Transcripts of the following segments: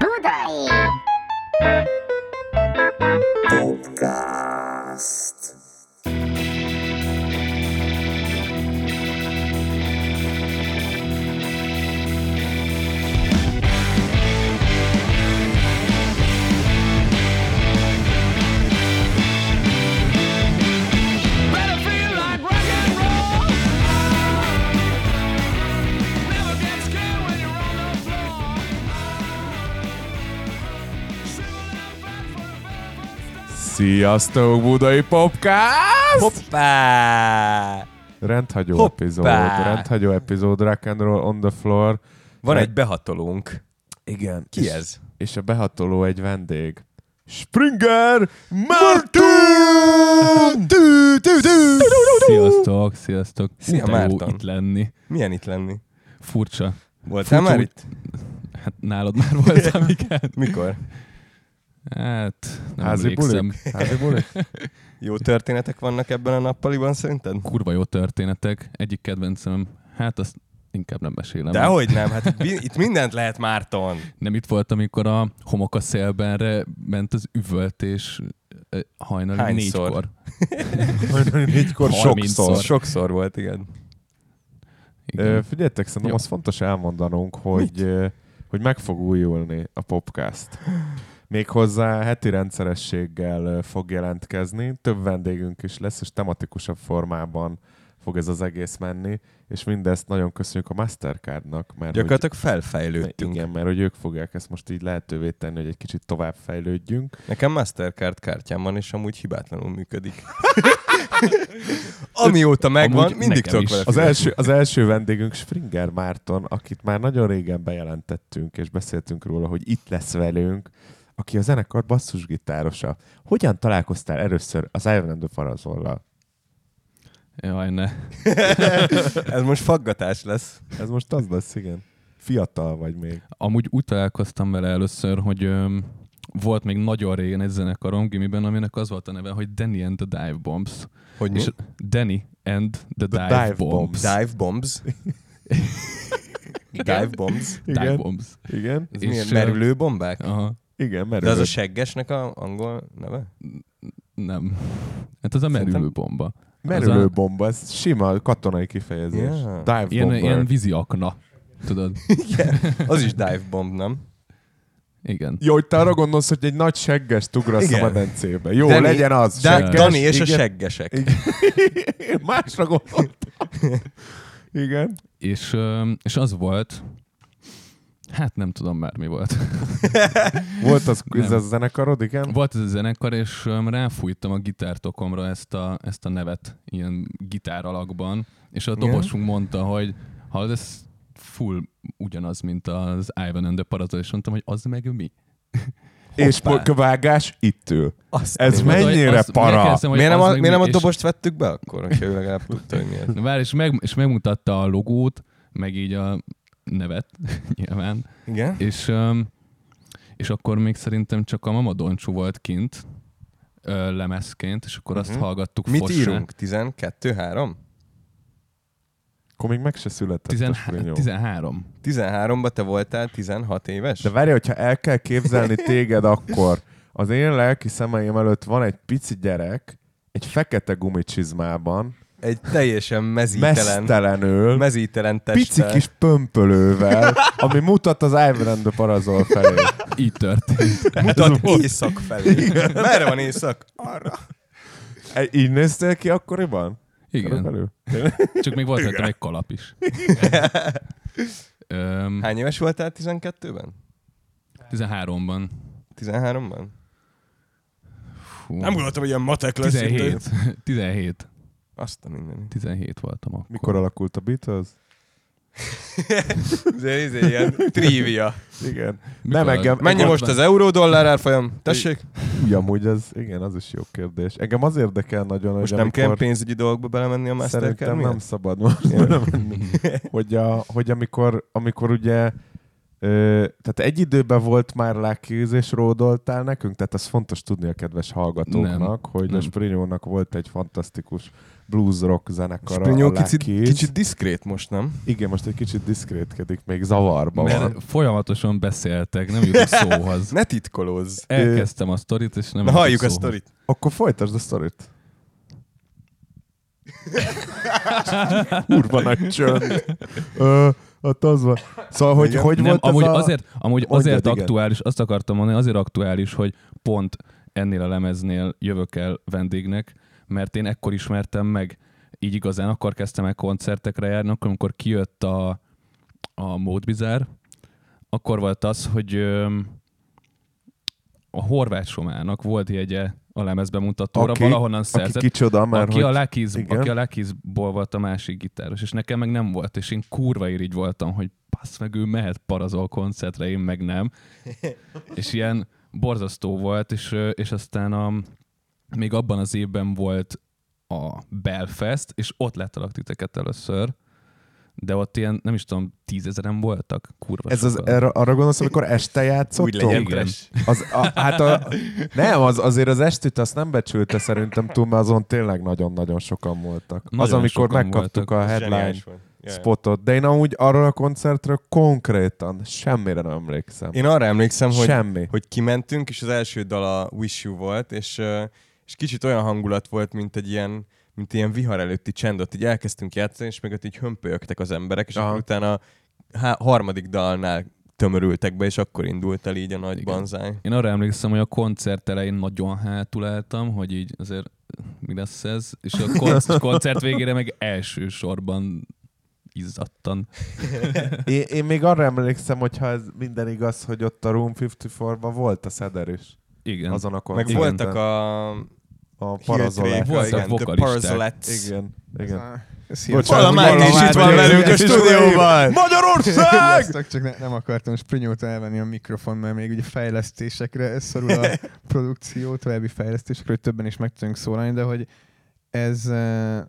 Budai! Podcast. Sziasztok, Budai Popcast! Hoppá! Rendhagyó Hoppá! epizód, rendhagyó epizód, Rock and Roll on the Floor. Van Egy- egy behatolónk. Igen. Ki és, ez? És a behatoló egy vendég. Springer Martin! Sziasztok, sziasztok. Szia, Márton. itt lenni. Milyen itt lenni? Furcsa. Voltál Furcsa, már itt? Hát nálad már voltam, igen. Mikor? Hát nem Házi emlékszem. bulik? Házi bulik? Jó történetek vannak ebben a nappaliban szerinted? Kurva jó történetek. Egyik kedvencem, hát azt inkább nem mesélem. Dehogy nem, hát itt, mindent lehet Márton. Nem itt volt, amikor a homok a szélbenre ment az üvöltés hajnali Hányszor? négykor. Négykor Harmincszor. sokszor. Sokszor volt, igen. Igen. Ö, Figyeljetek, szerintem Jó. az fontos elmondanunk, hogy, ö, hogy meg fog újulni a podcast. Méghozzá heti rendszerességgel fog jelentkezni, több vendégünk is lesz, és tematikusabb formában fog ez az egész menni, és mindezt nagyon köszönjük a Mastercardnak, mert Gyakorlatilag hogy, felfejlődtünk. igen, mert hogy ők fogják ezt most így lehetővé tenni, hogy egy kicsit tovább fejlődjünk. Nekem Mastercard kártyám van, és amúgy hibátlanul működik. Amióta megvan, Amúgy mindig tudok vele Az első, az első vendégünk Springer Márton, akit már nagyon régen bejelentettünk, és beszéltünk róla, hogy itt lesz velünk, aki a zenekar basszusgitárosa. Hogyan találkoztál először az Ivan and the Farazollal? Jaj, ne. Ez most faggatás lesz. Ez most az lesz, igen. Fiatal vagy még. Amúgy úgy találkoztam vele először, hogy öm, volt még nagyon régen egy zenekarom gimiben, aminek az volt a neve, hogy Danny and the Dive Bombs. Hogy mi? És Danny and the, The Dive, Dive Bombs. Bombs. Dive bombs. Dive bombs. Dive Igen. Bombs. Igen? Ez És, milyen merülő bombák? Aha, Igen, mert De az a seggesnek a angol neve? nem. Hát az a Szerintem- merülő bomba. merülő a- bomba, ez sima katonai kifejezés. Ja. Dive Ilyen, bomber. ilyen vízi akna. Tudod? Az is dive bomb, nem? Igen. Jó, hogy te arra gondolsz, hogy egy nagy segges ugrasz Igen. a medencébe. Jó, Dani- legyen az. Da- segges, Dani és a igen. seggesek. Igen. Másra gondoltam. Igen. És, és az volt, hát nem tudom már mi volt. Volt az, ez a zenekarod, igen? Volt ez a zenekar, és öm, ráfújtam a gitártokomra ezt a, ezt a nevet ilyen gitár alakban, és a Igen? dobosunk mondta, hogy hallod, ez full ugyanaz, mint az Ivan and the Parazol, és mondtam, hogy az meg mi? És Hoppá. vágás itt ül. Azt Ez én- mennyire azt- para? megkérdeztem, hogy Miért nem, a, miért nem a és- dobost vettük be akkor, hogyha ő legalább tudta, hogy mi ez? Várj, és, meg, és megmutatta a logót, meg így a nevet, nyilván. Igen? És, és akkor még szerintem csak a Mama Doncsú volt kint lemezként, és akkor azt Mhm. hallgattuk Mit Fossán. írunk? 12, 3? Akkor még meg se született a Tizen, Sprinyó. 13. 13-ban te voltál 16 éves? De várj, hogyha el kell képzelni téged, akkor az én lelki szemeim előtt van egy pici gyerek, egy fekete gumicsizmában, Egy teljesen mezítelen, mesztelenül, mezítelen pici testtel. kis pömpölővel, ami mutat az Ivan and the Parazol felé. Így történt. mutat észak felé. Merre van észak? Arra. E- Így néztél ki akkoriban? Igen. Csak még volt egy kalap is. Öm, Hány éves voltál 12-ben? 13-ban. 13-ban? Fú. Nem gondoltam, hogy ilyen matek lesz. 17. 17. Azt a minden. 17 voltam akkor. Mikor alakult a Beatles? Ez ez ilyen trivia. Igen. Mikor Nem, engem, Mennyi most az euró-dollár árfolyam? Tessék? Úgy, amúgy az, igen, az is jó kérdés. Engem az érdekel nagyon, Most hogy nem amikor... kell pénzügyi dolgokba belemenni a Mastercard Szerintem miatt? nem szabad most belemenni. hogy, a, hogy amikor, amikor ugye Ö, tehát egy időben volt már Lucky's és ródoltál nekünk, tehát ez fontos tudni a kedves hallgatóknak, Nem. hogy a Nem. Sprinyónak volt egy fantasztikus blues rock zenekar a Sprinyó kicsit, kicsit diszkrét most, nem? Igen, most egy kicsit diszkrétkedik, még zavarba Mert van. folyamatosan beszéltek, nem jutott szóhoz. Ne titkolózz. Elkezdtem a sztorit, és nem Na halljuk a szóhoz. sztorit. Akkor folytasd a sztorit. Kurva nagy csönd. Ö, ott az van. Szóval, hogy Igen. hogy Nem, volt amúgy ez a... azért, amúgy Mondjad, azért igen. aktuális, azt akartam mondani, azért aktuális, hogy pont ennél a lemeznél jövök el vendégnek, mert én ekkor ismertem meg, így igazán akkor kezdtem el koncertekre járni, akkor amikor kijött a, a Mode Bizarre, akkor volt az, hogy a Horváth Somának volt jegye a lemezbemutatóra, Aki- valahonnan Aki szerzett. kicsoda, mert Aki, hogy... a igen. aki a Lucky's-ból volt a másik gitáros, és nekem meg nem volt, és én kurva irigy voltam, hogy passz meg, ő mehet parazol koncertre, én meg nem. és ilyen borzasztó volt, és, és aztán a, még abban az évben volt a Belfast, és ott láttalak titeket először, de ott ilyen, nem is tudom, tízezeren voltak, kurva Ez az, sokan. erre, arra gondolsz, amikor este Úgy játszottunk? legyen Igen. trash. Az, a, hát a, nem, az, azért az estűt azt nem becsülte szerintem túl, mert azon tényleg nagyon-nagyon sokan voltak. az, Nagyon amikor sokan megkaptuk voltak. a headline spotot, de én amúgy arra a koncertről konkrétan semmire nem emlékszem. Én arra emlékszem, hogy, Semmi. hogy kimentünk, és az első dal a Wish You volt, és, ö, és kicsit olyan hangulat volt, mint egy ilyen, mint ilyen vihar előtti csend, ott így elkezdtünk játszani, és meg ott így hömpölyögtek az emberek, és Aha. akkor utána a há- harmadik dalnál tömörültek be, és akkor indult el így a nagy Igen. banzáj. Én arra emlékszem, hogy a koncert elején nagyon hátul álltam, hogy így azért mi lesz ez, és a kon- koncert végére meg első sorban izzadtan. Én, én még arra emlékszem, hogyha ez minden igaz, hogy ott a Room 54-ban volt a Szeder is. Igen. Azon a Meg koncerten. voltak a a parazolák. Voltak vokalisták. Igen, igen. Bocsánat, Valamelyik is itt van velünk a stúdióban! Magyarország! Sziasztok, csak ne, nem akartam Sprinyót elvenni a mikrofon, mert még ugye fejlesztésekre szorul a produkció, további fejlesztésekre, hogy többen is meg tudunk szólalni, de hogy ez, eh,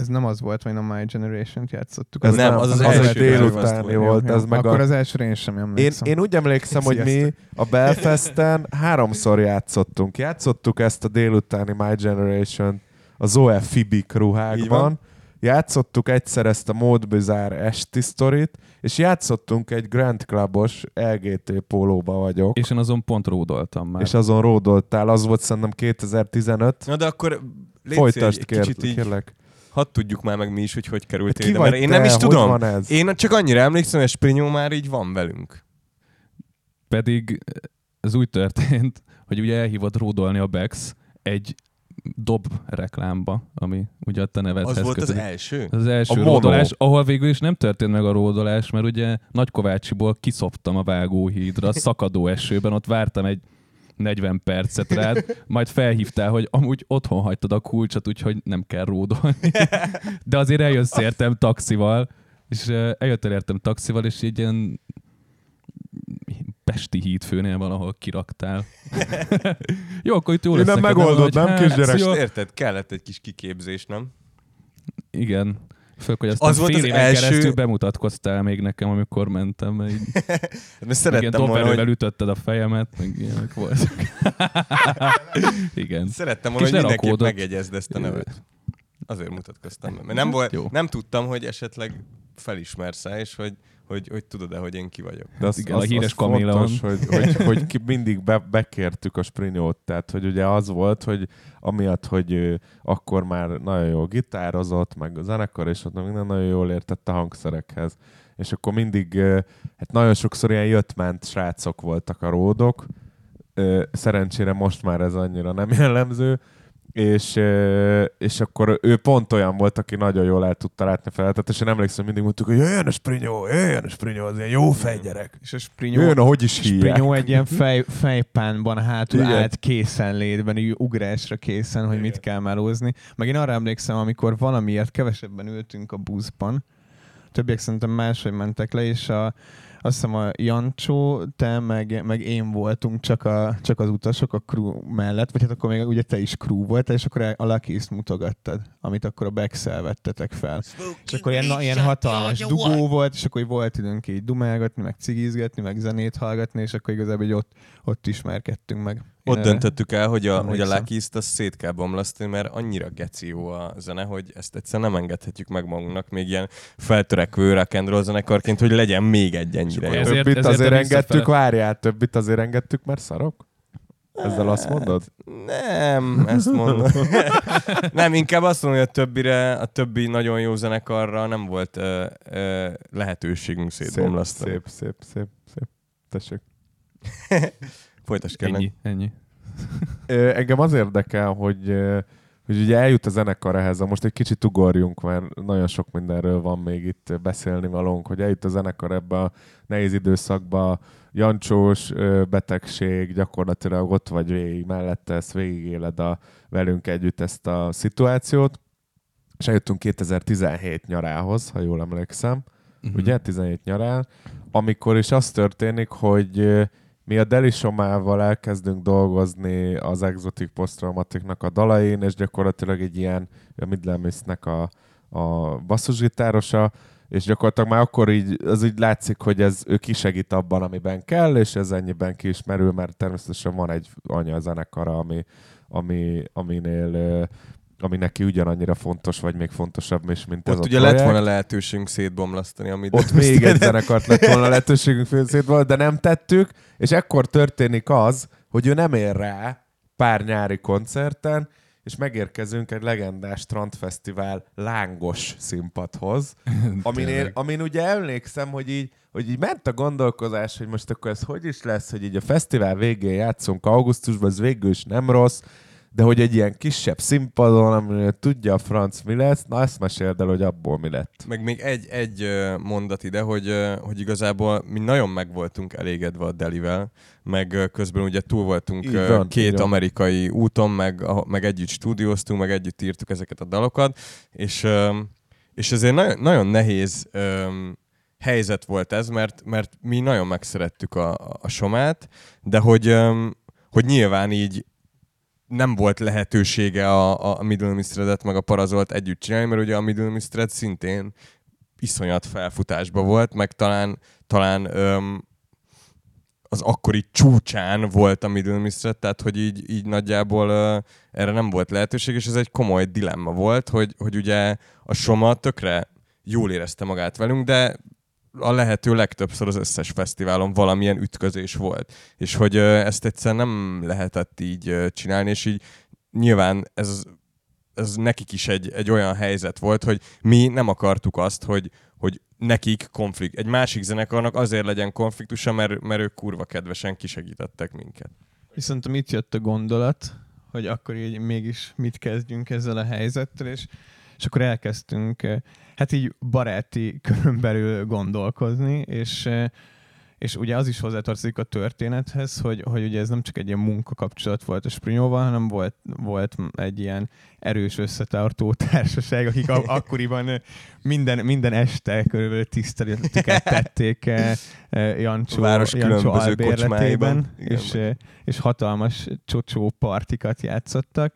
ez nem az volt, vagy a My Generation-t játszottuk. Ez Nem, nem, az az az, első egy délutáni volt. volt, ez meg Akkor a... az elsőre én sem Én, emlékszem. én úgy emlékszem, hogy mi a Belfasten háromszor játszottunk. Játszottuk ezt a délutáni My Generation a Zoe Fibik ruhákban. van. Játszottuk egyszer ezt a Mód Bizarre esti sztorit, és játszottunk egy Grand Clubos LGT pólóba vagyok, és, én azon pont ródoltam már. és azon ródoltál, az volt szerintem 2015. Na de akkor légy Folytasd, kér, kicsit így, kérlek. Hadd tudjuk már meg mi is, hogy hogy került ide, mert én te? nem is Hogy tudom. van ez? Én csak annyira emlékszem, hogy Sprinyó már így van velünk. Pedig ez úgy történt, hogy ugye elhívott ródolni a Bex egy dob reklámba, ami ugye a te nevedhez Az volt az kötődik. első? Ez az első A a mono. ródolás, ahol végül is nem történt meg a ródolás, mert ugye Nagykovácsiból kiszoptam a vágóhídra, szakadó esőben, ott vártam egy 40 percet rád, majd felhívtál, hogy amúgy otthon hagytad a kulcsot, úgyhogy nem kell ródolni. De azért eljössz értem taxival, és eljöttél értem taxival, és így ilyen Pesti hídfőnél valahol kiraktál. Jó, akkor itt jó Én lesz nem megoldod, hogy nem, hát, kisgyerek? érted, kellett egy kis kiképzés, nem? Igen. Főleg, hogy aztán Az az volt fél az éven első- keresztül bemutatkoztál még nekem, amikor mentem. Mert így, Hát Mert igen, szerettem volna, hogy, ütötted a fejemet, meg ilyenek voltak. igen. szerettem volna, Kis hogy mindenképp lerakódott. megjegyezd ezt a nevet. Azért mutatkoztam. Mert nem, volt, Jó. nem tudtam, hogy esetleg felismersz és hogy, hogy, hogy tudod-e, hogy én ki vagyok. De az, Igen, az, a híres az fontos, hogy, hogy, hogy ki, mindig be, bekértük a Sprinyót, tehát hogy ugye az volt, hogy amiatt, hogy ő akkor már nagyon jól gitározott, meg a zenekar, és ott minden nagyon jól értett a hangszerekhez. És akkor mindig, hát nagyon sokszor ilyen jött-ment srácok voltak a ródok, szerencsére most már ez annyira nem jellemző, és, és akkor ő pont olyan volt, aki nagyon jól el tudta látni feladatot, és én emlékszem, mindig mondtuk, hogy jöjjön a Sprinyó, jöjjön a Sprinyó, az ilyen jó fejgyerek. És a Sprinyó, Jöjjön, ahogy is hívják. Sprinyó egy ilyen fej, fejpánban hátul Igen. állt készenlétben, így ugrásra készen, hogy mit kell melózni. Meg én arra emlékszem, amikor valamiért kevesebben ültünk a buszban, többiek szerintem máshogy mentek le, és a, azt hiszem a Jancsó, te meg, meg én voltunk csak, a, csak az utasok a crew mellett, vagy hát akkor még ugye te is crew voltál, és akkor a lucky mutogattad, amit akkor a Bexel vettetek fel. És akkor ilyen, ilyen hatalmas dugó volt, és akkor volt időnk így dumálgatni, meg cigizgetni, meg zenét hallgatni, és akkor igazából így ott, ott ismerkedtünk meg. Ott döntöttük el, hogy a, hogy a. Lucky azt szét kell bomlasztani, mert annyira geci jó a zene, hogy ezt egyszer nem engedhetjük meg magunknak, még ilyen feltörekvő rock and roll zenekarként, hogy legyen még egy ennyire jó. Ezért- többit ezért azért engedtük, várjál, többit azért engedtük, mert szarok? Ezzel azt mondod? Nem, ezt mondom. nem, inkább azt mondom, hogy a többire, a többi nagyon jó zenekarra nem volt uh, uh, lehetőségünk Szép, szétbomlasztani. szép, szép, szép, szép. Tessék. Folytasd kérlek. Ennyi, ennyi. Engem az érdekel, hogy, hogy ugye eljut a zenekar ehhez, most egy kicsit ugorjunk, mert nagyon sok mindenről van még itt beszélni valónk, hogy eljut a zenekar ebbe a nehéz időszakba, jancsós betegség, gyakorlatilag ott vagy végig mellette, ezt végigéled a, velünk együtt ezt a szituációt, és eljutunk 2017 nyarához, ha jól emlékszem, Mhm. ugye, 17 nyarán, amikor is az történik, hogy mi a Delisomával elkezdünk dolgozni az Exotic Posttraumaticnak a dalain, és gyakorlatilag egy ilyen a Midlamisnek a, a basszusgitárosa, és gyakorlatilag már akkor így, az így látszik, hogy ez ő kisegít abban, amiben kell, és ez ennyiben ki is merül, mert természetesen van egy anya zenekara, ami, ami, aminél ami neki ugyanannyira fontos, vagy még fontosabb is, mint ez Ott a ugye projekt. lett volna lehetőségünk szétbomlasztani, amit Ott még egy zenekart lett volna lehetőségünk félszétval, de nem tettük, és ekkor történik az, hogy ő nem ér rá pár nyári koncerten, és megérkezünk egy legendás Strandfesztivál lángos színpadhoz, aminél, Tényleg. amin ugye emlékszem, hogy így, hogy így ment a gondolkozás, hogy most akkor ez hogy is lesz, hogy így a fesztivál végén játszunk augusztusban, ez végül is nem rossz, de hogy egy ilyen kisebb színpadon, aminél tudja a franc mi lesz, na ezt meséld el, hogy abból mi lett. Meg még egy, egy mondat ide, hogy, hogy igazából mi nagyon meg voltunk elégedve a Delivel, meg közben ugye túl voltunk Így van, így két van. amerikai úton, meg, meg együtt stúdióztunk, meg együtt írtuk ezeket a dalokat, és, és ezért nagyon, nagyon nehéz helyzet volt ez, mert, mert mi nagyon megszerettük a, a somát, de hogy, hogy nyilván így nem volt lehetősége a, a Middle Mistredet meg a Parazolt együtt csinálni, mert ugye a Middle Mistred szintén iszonyat felfutásba volt, meg talán, talán öm, az akkori csúcsán volt a Middle Mistred, tehát hogy így, így nagyjából ö, erre nem volt lehetőség, és ez egy komoly dilemma volt, hogy, hogy ugye a Soma tökre jól érezte magát velünk, de a lehető legtöbbször az összes fesztiválon valamilyen ütközés volt. És hogy ezt egyszerűen nem lehetett így csinálni, és így nyilván ez, ez nekik is egy, egy olyan helyzet volt, hogy mi nem akartuk azt, hogy, hogy nekik konflikt, egy másik zenekarnak azért legyen konfliktusa, mert, mert ők kurva kedvesen kisegítettek minket. Viszont itt jött a gondolat, hogy akkor így mégis mit kezdjünk ezzel a helyzettel, és, és akkor elkezdtünk hát így baráti körön belül gondolkozni, és, és ugye az is hozzátartozik a történethez, hogy, hogy ugye ez nem csak egy ilyen munkakapcsolat volt a Sprinyóval, hanem volt, volt egy ilyen erős összetartó társaság, akik a, akkoriban minden, minden este körülbelül tiszteletüket tették Jancsó, város Jancsó albérletében, és, és hatalmas csocsó partikat játszottak.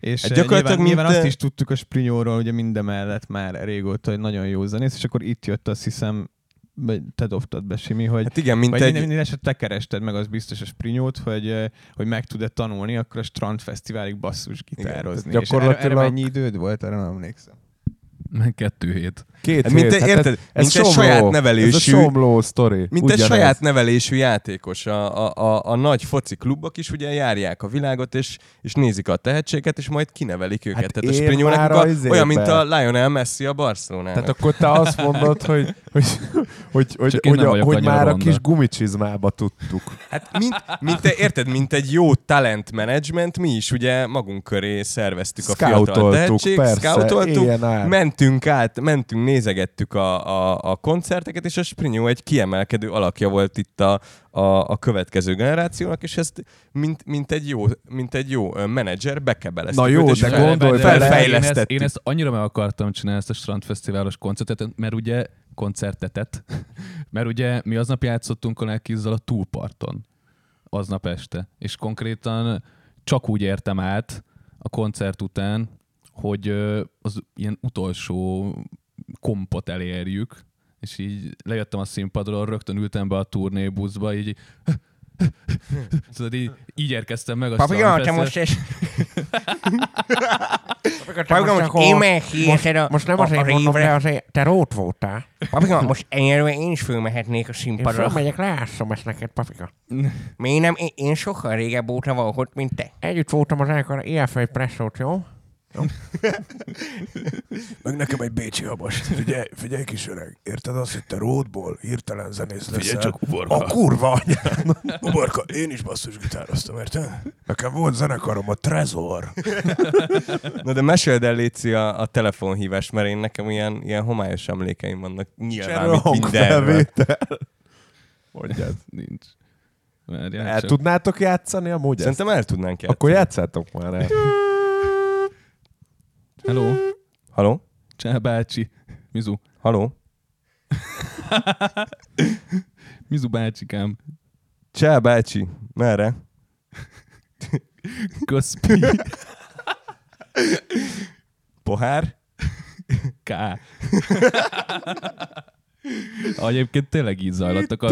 És Hát hát gyakorlatilag nyilván, nyilván mint, azt eh, is tudtuk a Sprinyóról, ugye mindemellett már régóta, hogy nagyon jó zenész, és akkor itt jött azt hiszem, vagy te dobtad be, Simi, hogy Hát igen, mint vagy egy... minden eset te kerested meg az biztos a Sprinyót, hogy, eh, hogy meg tud-e tanulni, akkor a Strand Fesztiválig basszus gitározni. tehát És erre, gyakorlatilag- erre mennyi időd volt, erre nem emlékszem. Meg kettő hét. Két Hát mint hét, te- hát érted? Ez, Mint egy somló. saját Ez a nevelésű- somló sztori. Mint egy Ugyanez. saját nevelésű játékos. A, a, a, a nagy foci klubok is ugye járják a világot, és, és nézik a tehetséget, és majd kinevelik őket. Hát Tehát a a a, izébe- olyan, mint a Lionel Messi a Barcelonának. Tehát akkor te azt mondod, hogy, hogy, hogy, hogy, hogy, a, hogy már a ronda. kis gumicsizmába tudtuk. Hát mint, mint te, érted, mint egy jó talent management, mi is ugye magunk köré szerveztük a fiatal tehetség, persze, scoutoltuk, ár. Mentünk át, mentünk, nézegettük a, a, a koncerteket, és a Sprinyó egy kiemelkedő alakja volt itt a, a, a következő generációnak, és ezt mint, mint, egy, jó, mint egy jó menedzser bekebeleztük. Na jó, őt, de gondolj bele, én, ezt, én ezt annyira meg akartam csinálni, ezt a Strandfesztiválos koncertet, mert ugye koncertetet, mert ugye mi aznap játszottunk a Nelkizzal a túlparton, aznap este, és konkrétan csak úgy értem át a koncert után, hogy az ilyen utolsó kompot elérjük, és így lejöttem a színpadról, rögtön ültem be a turnébuszba, így Tudod, így, így érkeztem meg a Papika, te most. Papika, Papika, most én meghiheted a, most nem azért mondom, de azért te rót voltál. Papika, most ennyire én is fölmehetnék a Én színpadra. fölmegyek, leásszom ezt neked, papika. Miért nem? Én, én sokkal régebb óta vagyok ott, mint te. Együtt voltam az elkar ilyenfej presszót, jó? Meg nekem egy bécsi habast. Figyelj, figyelj kis öreg. Érted azt, hogy te rótból hirtelen zenész leszel? Figyelj csak, uborka. A kurva anyád. Uborka, én is basszusgitároztam, érted? Nekem volt zenekarom, a Trezor. Na de meséld el, Léci, a, a telefonhívást, mert én nekem ilyen, ilyen homályos emlékeim vannak. Nyilván, mint mindenről. Mondjad. Nincs. Várjál, El tudnátok játszani amúgy ezt? Szerintem el tudnánk játszani. Akkor játszátok már el. Hello, Haló? Csá bácsi. Mizu. Haló? Mizu bácsikám. Csá, bácsi. Merre? Közpi. Pohár? K. Egyébként tényleg így zajlottak a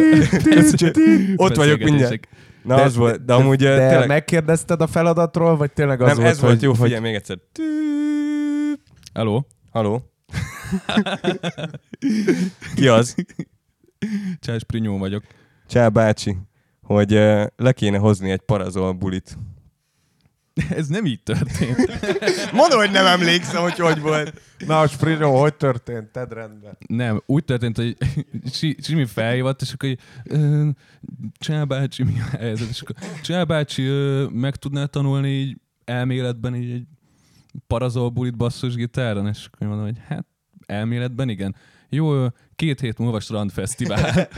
Ott vagyok mindjárt. Na, az volt, de amúgy de, de, de tényleg... megkérdezted a feladatról, vagy tényleg az nem, volt, ez volt jó, hogy figyelj még egyszer. Hello? Haló? Ki az? Csás Prinyó vagyok. Csá, bácsi. Hogy uh, le kéne hozni egy parazol bulit. Ez nem így történt. Mondom, hogy nem emlékszem, hogy hogy volt. Na, Sprinyó, hogy történt? Tedd rendbe. Nem, úgy történt, hogy Si- Simi felhívott, és akkor ö, Csá bácsi, mi a helyzet? És akkor Csá bácsi, meg tudnál tanulni így elméletben így egy parazol bulit basszusgitáron? És akkor mondom, hogy hát elméletben igen. Jó, két hét múlva strandfesztivál.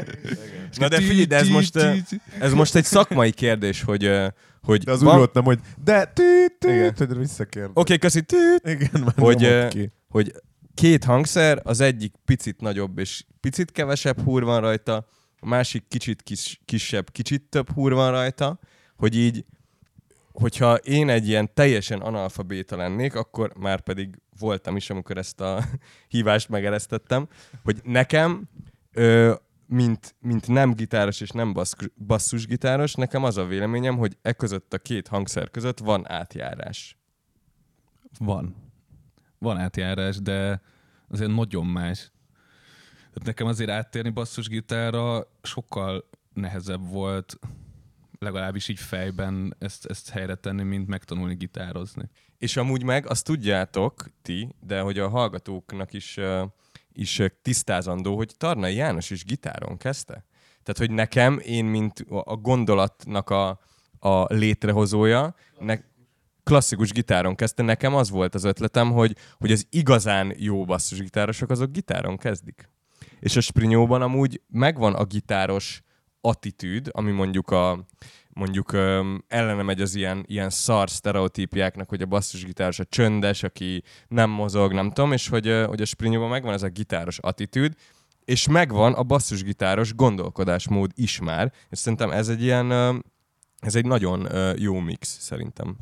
Na de figyelj, de ez most, ez most egy szakmai kérdés, hogy, hogy De az van- úgy volt nem, hogy de tű, tű, Igen. hogy visszakérdez. Oké, köszi. Tűt. Igen, már Hogy, ki. hogy két hangszer, az egyik picit nagyobb és picit kevesebb húr van rajta, a másik kicsit kis, kisebb, kicsit több húr van rajta, hogy így, hogyha én egy ilyen teljesen analfabéta lennék, akkor már pedig voltam is, amikor ezt a hívást megeresztettem, hogy nekem, ö, mint, mint nem gitáros és nem basszusgitáros, nekem az a véleményem, hogy e között a két hangszer között van átjárás. Van. Van átjárás, de azért nagyon más. Tehát nekem azért áttérni basszusgitárra sokkal nehezebb volt, legalábbis így fejben ezt, ezt helyre tenni, mint megtanulni gitározni. És amúgy meg azt tudjátok ti, de hogy a hallgatóknak is, is tisztázandó, hogy Tarnai János is gitáron kezdte. Tehát, hogy nekem, én mint a gondolatnak a, a létrehozója, ne, klasszikus gitáron kezdte, nekem az volt az ötletem, hogy, hogy az igazán jó basszusgitárosok, azok gitáron kezdik. És a Sprinyóban amúgy megvan a gitáros attitűd, ami mondjuk a mondjuk öm, ellene megy az ilyen, ilyen szar sztereotípiáknak, hogy a basszusgitáros a csöndes, aki nem mozog, nem tudom, és hogy, ö, hogy a Sprinyóban megvan ez a gitáros attitűd, és megvan a basszusgitáros gondolkodásmód is már, és szerintem ez egy ilyen, ö, ez egy nagyon ö, jó mix, szerintem.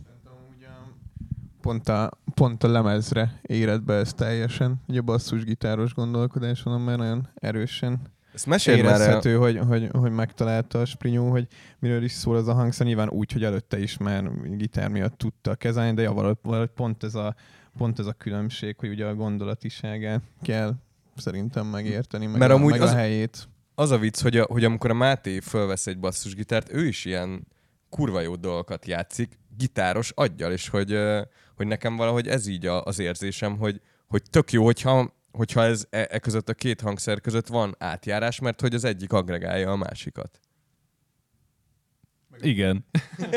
Pont a, pont a lemezre éred be ez teljesen, hogy a basszusgitáros gondolkodás van, mert nagyon erősen Ezt mesélj már el. hogy, hogy, hogy megtalálta a Sprinyó, hogy miről is szól az a hangszer. Nyilván úgy, hogy előtte is már gitár miatt tudta kezelni, de ja, valahogy, pont, ez a, pont ez a különbség, hogy ugye a gondolatiságát kell szerintem megérteni, meg, Mert a, amúgy meg az- a helyét. Az a vicc, hogy, a, hogy amikor a Máté fölvesz egy basszusgitárt, ő is ilyen kurva jó dolgokat játszik, gitáros aggyal, és hogy, hogy nekem valahogy ez így a, az érzésem, hogy, hogy tök jó, hogyha, hogyha ez e, e között a két hangszer között van átjárás, mert hogy az egyik agregálja a másikat. Igen.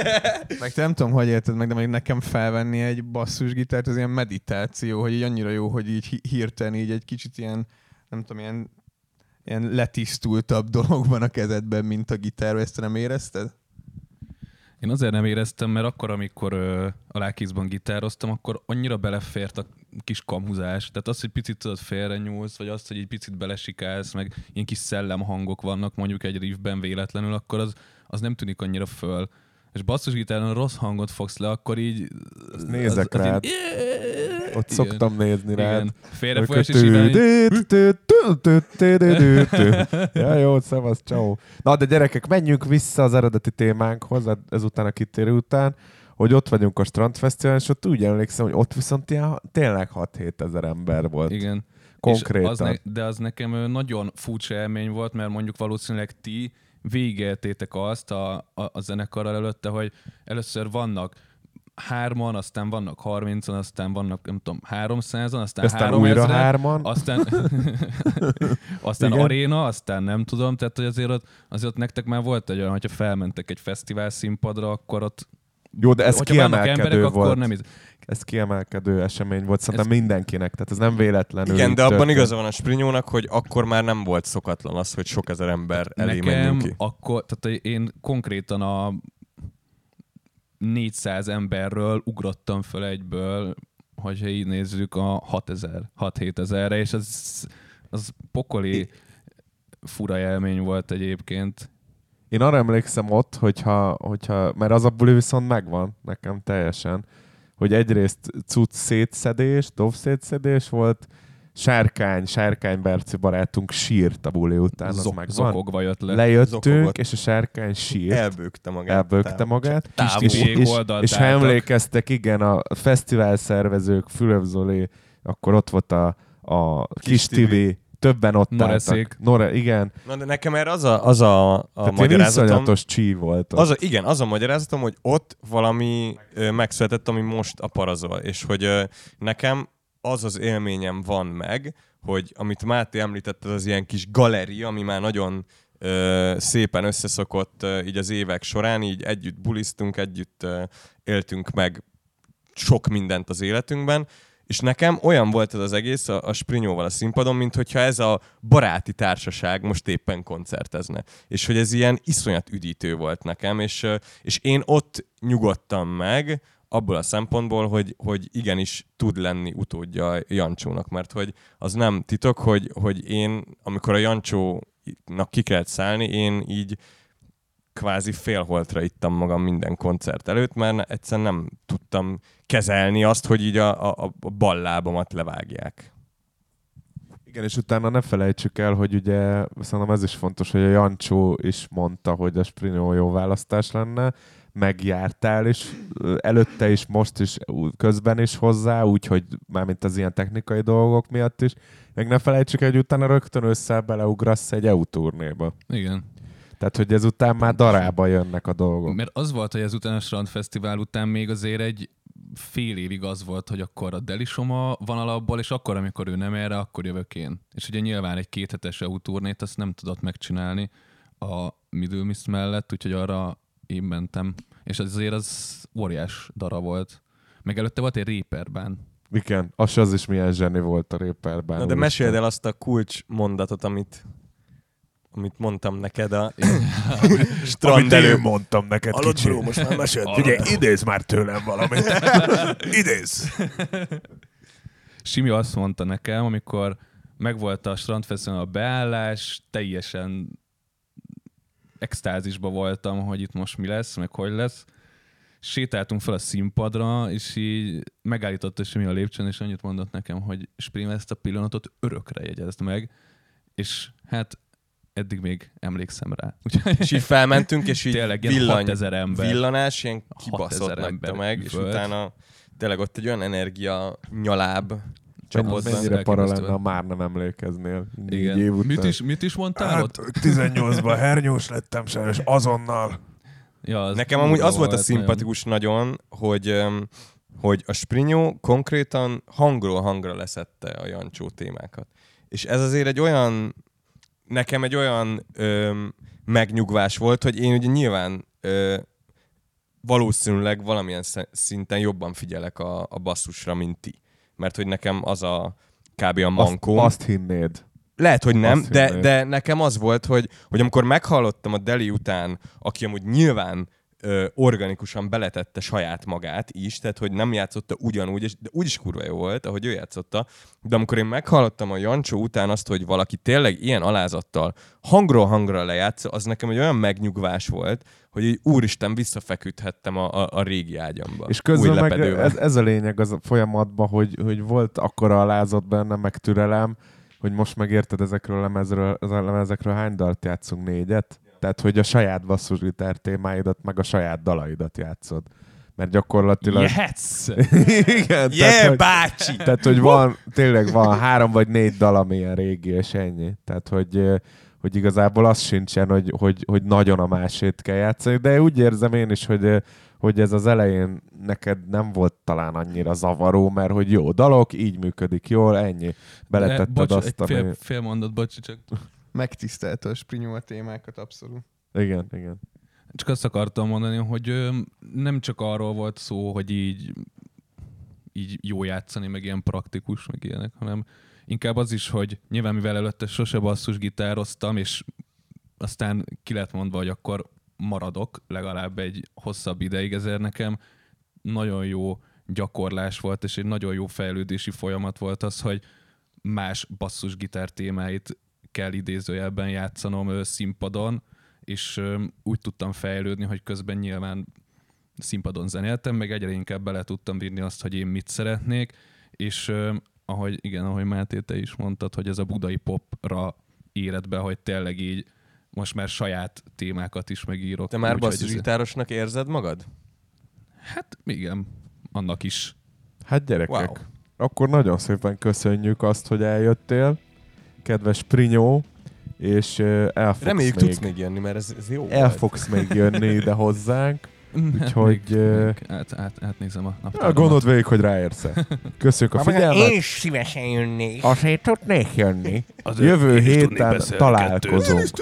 Meg nem tudom, hogy érted meg, de még nekem felvenni egy basszusgitárt, az ilyen meditáció, hogy így annyira jó, hogy így hi- hirtelen így egy kicsit ilyen, nem tudom, ilyen, ilyen letisztultabb dolog van a kezedben, mint a gitár, ezt nem érezted? Én azért nem éreztem, mert akkor, amikor ö, a Lákizban gitároztam, akkor annyira belefért a kis kamuzás. Tehát az, hogy picit tudod félre nyúlsz, vagy azt, hogy egy picit belesikálsz, meg ilyen kis szellemhangok vannak mondjuk egy riffben véletlenül, akkor az, az nem tűnik annyira föl. és basszusgitáron rossz hangot fogsz le, akkor így... Azt nézek rád. így- Ott Igen. szoktam nézni rád. Igen. Félrefolyás tű- tű- tű. Ja, jó, szevasz, ciao. Na, de gyerekek, menjünk vissza az eredeti témánkhoz, ezután a kitérő után, hogy ott vagyunk a Strandfesztiválon, és ott úgy emlékszem, hogy ott viszont ilyen, tényleg 6-7 ezer ember volt. Igen. Konkrétan. Az ne, de az nekem nagyon furcsa élmény volt, mert mondjuk valószínűleg ti végigeltétek azt a, a, a zenekarral előtte, hogy először vannak hárman, aztán vannak 30 aztán vannak, nem tudom, 300 aztán, Aztán 3000 újra hárman. aztán, aztán Igen. aréna, aztán nem tudom, tehát hogy azért ott, azért ott nektek már volt egy olyan, hogyha felmentek egy fesztivál színpadra, akkor ott, Jó, de ez hogyha kiemelkedő emberek, volt. akkor nem is. Ez kiemelkedő esemény volt, szerintem Ez- mindenkinek, tehát ez nem véletlenül Igen, de abban történt. igaza van a Sprinyónak, hogy akkor már nem volt szokatlan az, hogy sok ezer ember elé Nekem ki. akkor, tehát én konkrétan a 400 emberről ugrottam föl egyből, hogyha így nézzük a 6000, 6-7 ezerre, és az, az pokoli fura élmény volt egyébként. Én arra emlékszem ott, hogyha, hogyha, mert az a buli viszont megvan nekem teljesen, hogy egyrészt cucc szétszedés, dob szétszedés volt, sárkány, sárkány Berci barátunk sírt a buli után, az Zok, megvan. zokogva jött le. Lejöttünk, Zokogott. és a sárkány sírt, Elbőgte magát. elbökte Távol. magát. Távol. És, és, oldalt és ha emlékeztek, igen, a fesztivál szervezők, Fülöp Zoli, akkor ott volt a, a Kis Kis Tibi, többen ott Noreszék. álltak. Nore, igen. Na de nekem erre az a, az a, a Tehát magyarázatom, csí volt ott. az a, igen, az a magyarázatom, hogy ott valami ö, megszületett, ami most a parazol, és hogy ö, nekem az az élményem van meg, hogy amit Máté említett, az az ilyen kis galéria, ami már nagyon ö, szépen összeszokott ö, így az évek során, így együtt bulisztunk, együtt ö, éltünk meg sok mindent az életünkben, és nekem olyan volt ez az egész a, a Sprinyóval a színpadon, mint hogyha ez a baráti társaság most éppen koncertezne. És hogy ez ilyen iszonyat üdítő volt nekem, és, és én ott nyugodtam meg, abból a szempontból, hogy, hogy igenis tud lenni utódja Jancsónak, mert hogy az nem titok, hogy, hogy én, amikor a Jancsónak ki kellett szállni, én így kvázi félholtra ittam magam minden koncert előtt, mert egyszerűen nem tudtam kezelni azt, hogy így a, a, a bal lábamat levágják. Igen, és utána ne felejtsük el, hogy ugye szerintem ez is fontos, hogy a Jancsó is mondta, hogy a Sprino jó választás lenne, megjártál is, ö, előtte is, most is, közben is hozzá, úgyhogy mármint az ilyen technikai dolgok miatt is. Meg ne felejtsük el, hogy utána rögtön össze beleugrasz egy EU turnéba. Igen. Tehát, hogy ezután már darába jönnek a dolgok. Mert az volt, hogy ezután a Strand Fesztivál után még azért egy fél évig az volt, hogy akkor a Delisoma van alapból, és akkor, amikor ő nem erre, akkor jövök én. És ugye nyilván egy kéthetes EU turnét azt nem tudott megcsinálni a Middle Mist mellett, úgyhogy arra én mentem. És azért az óriás dara volt. Meg előtte volt egy Reaperben. Igen, az, az is milyen zseni volt a réperben. Na de meséld el azt a kulcs mondatot, amit, amit mondtam neked a strand Amit mondtam neked, Hallod, kicsi. bro, most már meséld. Ugye, idéz már tőlem valamit. idéz. Simi azt mondta nekem, amikor megvolt a strandfesztiválon a beállás, teljesen extázisba voltam, hogy itt most mi lesz, meg hogy lesz. Sétáltunk fel a színpadra, és így megállította Simi a lépcsőn, és annyit mondott nekem, hogy Spring ezt a pillanatot örökre jegyezd meg, és hát eddig még emlékszem rá. Úgyhogy És így felmentünk, és így tényleg villany, 6000 ember. villanás, ilyen 6000 kibaszott ember és üvölt. utána tényleg ott egy olyan energia nyaláb csapott mennyire para lenne, ha már nem emlékeznél. Négy Igen. év után. Mit is, mit is mondtál ott? Hát 18-ban hernyós lettem sajnos azonnal. Ja, az Nekem amúgy az volt a nagyon. szimpatikus nagyon, hogy, öm, hogy a Sprinyó konkrétan hangról hangra leszette a Jancsó témákat. És ez azért egy olyan, nekem egy olyan öm, megnyugvás volt, hogy én ugye nyilván ö, valószínűleg valamilyen szinten jobban figyelek a, a basszusra, mint ti. Mert hogy nekem az a kb. a azt, mankóm. azt hinnéd. Lehet, hogy nem, Azt de, hinnéd. de nekem az volt, hogy, hogy amikor meghallottam a Deli után, aki amúgy nyilván ö, organikusan beletette saját magát is, tehát hogy nem játszotta ugyanúgy, és, de úgyis kurva jó volt, ahogy ő játszotta. De amikor én meghallottam a Jancsó után azt, hogy valaki tényleg ilyen alázattal hangról hangra lejátsza, az nekem egy olyan megnyugvás volt, hogy így úristen visszafeküdhettem a, a, a régi ágyamba. És közben meg ez, ez, a lényeg az a folyamatban, hogy, hogy volt akkora alázat benne, meg türelem, hogy most megérted ezekről a lemezről, az a lemezekről hány dalt játszunk négyet? Tehát, hogy a saját basszusgitár témáidat, meg a saját dalaidat játszod. Mert gyakorlatilag... Yes! Igen, tehát, Yeah, hogy, bácsi! tehát, hogy van, tényleg van három vagy négy dal, ami ilyen régi, és ennyi. Tehát, hogy, hogy igazából az sincsen, hogy, hogy, hogy nagyon a másét kell játszani, de úgy érzem én is, hogy, hogy ez az elején neked nem volt talán annyira zavaró, mert hogy jó dalok, így működik jól, ennyi. Beletetted bocs, azt, egy ami... fél, fél mondat, bocs, csak, Megtisztelte a Sprinyó a témákat, abszolút. Igen, igen. csak azt akartam mondani, hogy nem csak arról volt szó, hogy így, így jó játszani, meg ilyen praktikus, meg ilyenek, hanem inkább az is, hogy nyilván mivel előtte sose basszus gitároztam, és aztán ki lett mondva, hogy akkor maradok legalább egy hosszabb ideig, ezért nekem nagyon jó gyakorlás volt, és egy nagyon jó fejlődési folyamat volt az, hogy más basszusgitár témáit kell idézőjelben játszanom színpadon, és úgy tudtam fejlődni, hogy közben nyilván színpadon zenéltem, meg egyre inkább bele tudtam vinni azt, hogy én mit szeretnék, és ahogy, igen, ahogy Máté, te is mondtad, hogy ez a budai popra éred be, hogy tényleg így most már saját témákat is megírok. Te már hogy ez- basszusgitárosnak érzed magad? Hát igen, annak is. Hát gyerekek, wow. akkor nagyon szépen köszönjük azt, hogy eljöttél, kedves Prinyó, és el fogsz Reméljük még, tudsz még jönni, mert ez, ez jó el volt. fogsz még jönni ide hozzánk. Úgyhogy, még, ö, még át, át, átnézem a Ja, naptáramat. gondold végig, hogy ráérsz Köszönjük a figyelmet. Én is szívesen jönnék. Azért tudnék jönni. Jövő héten találkozunk.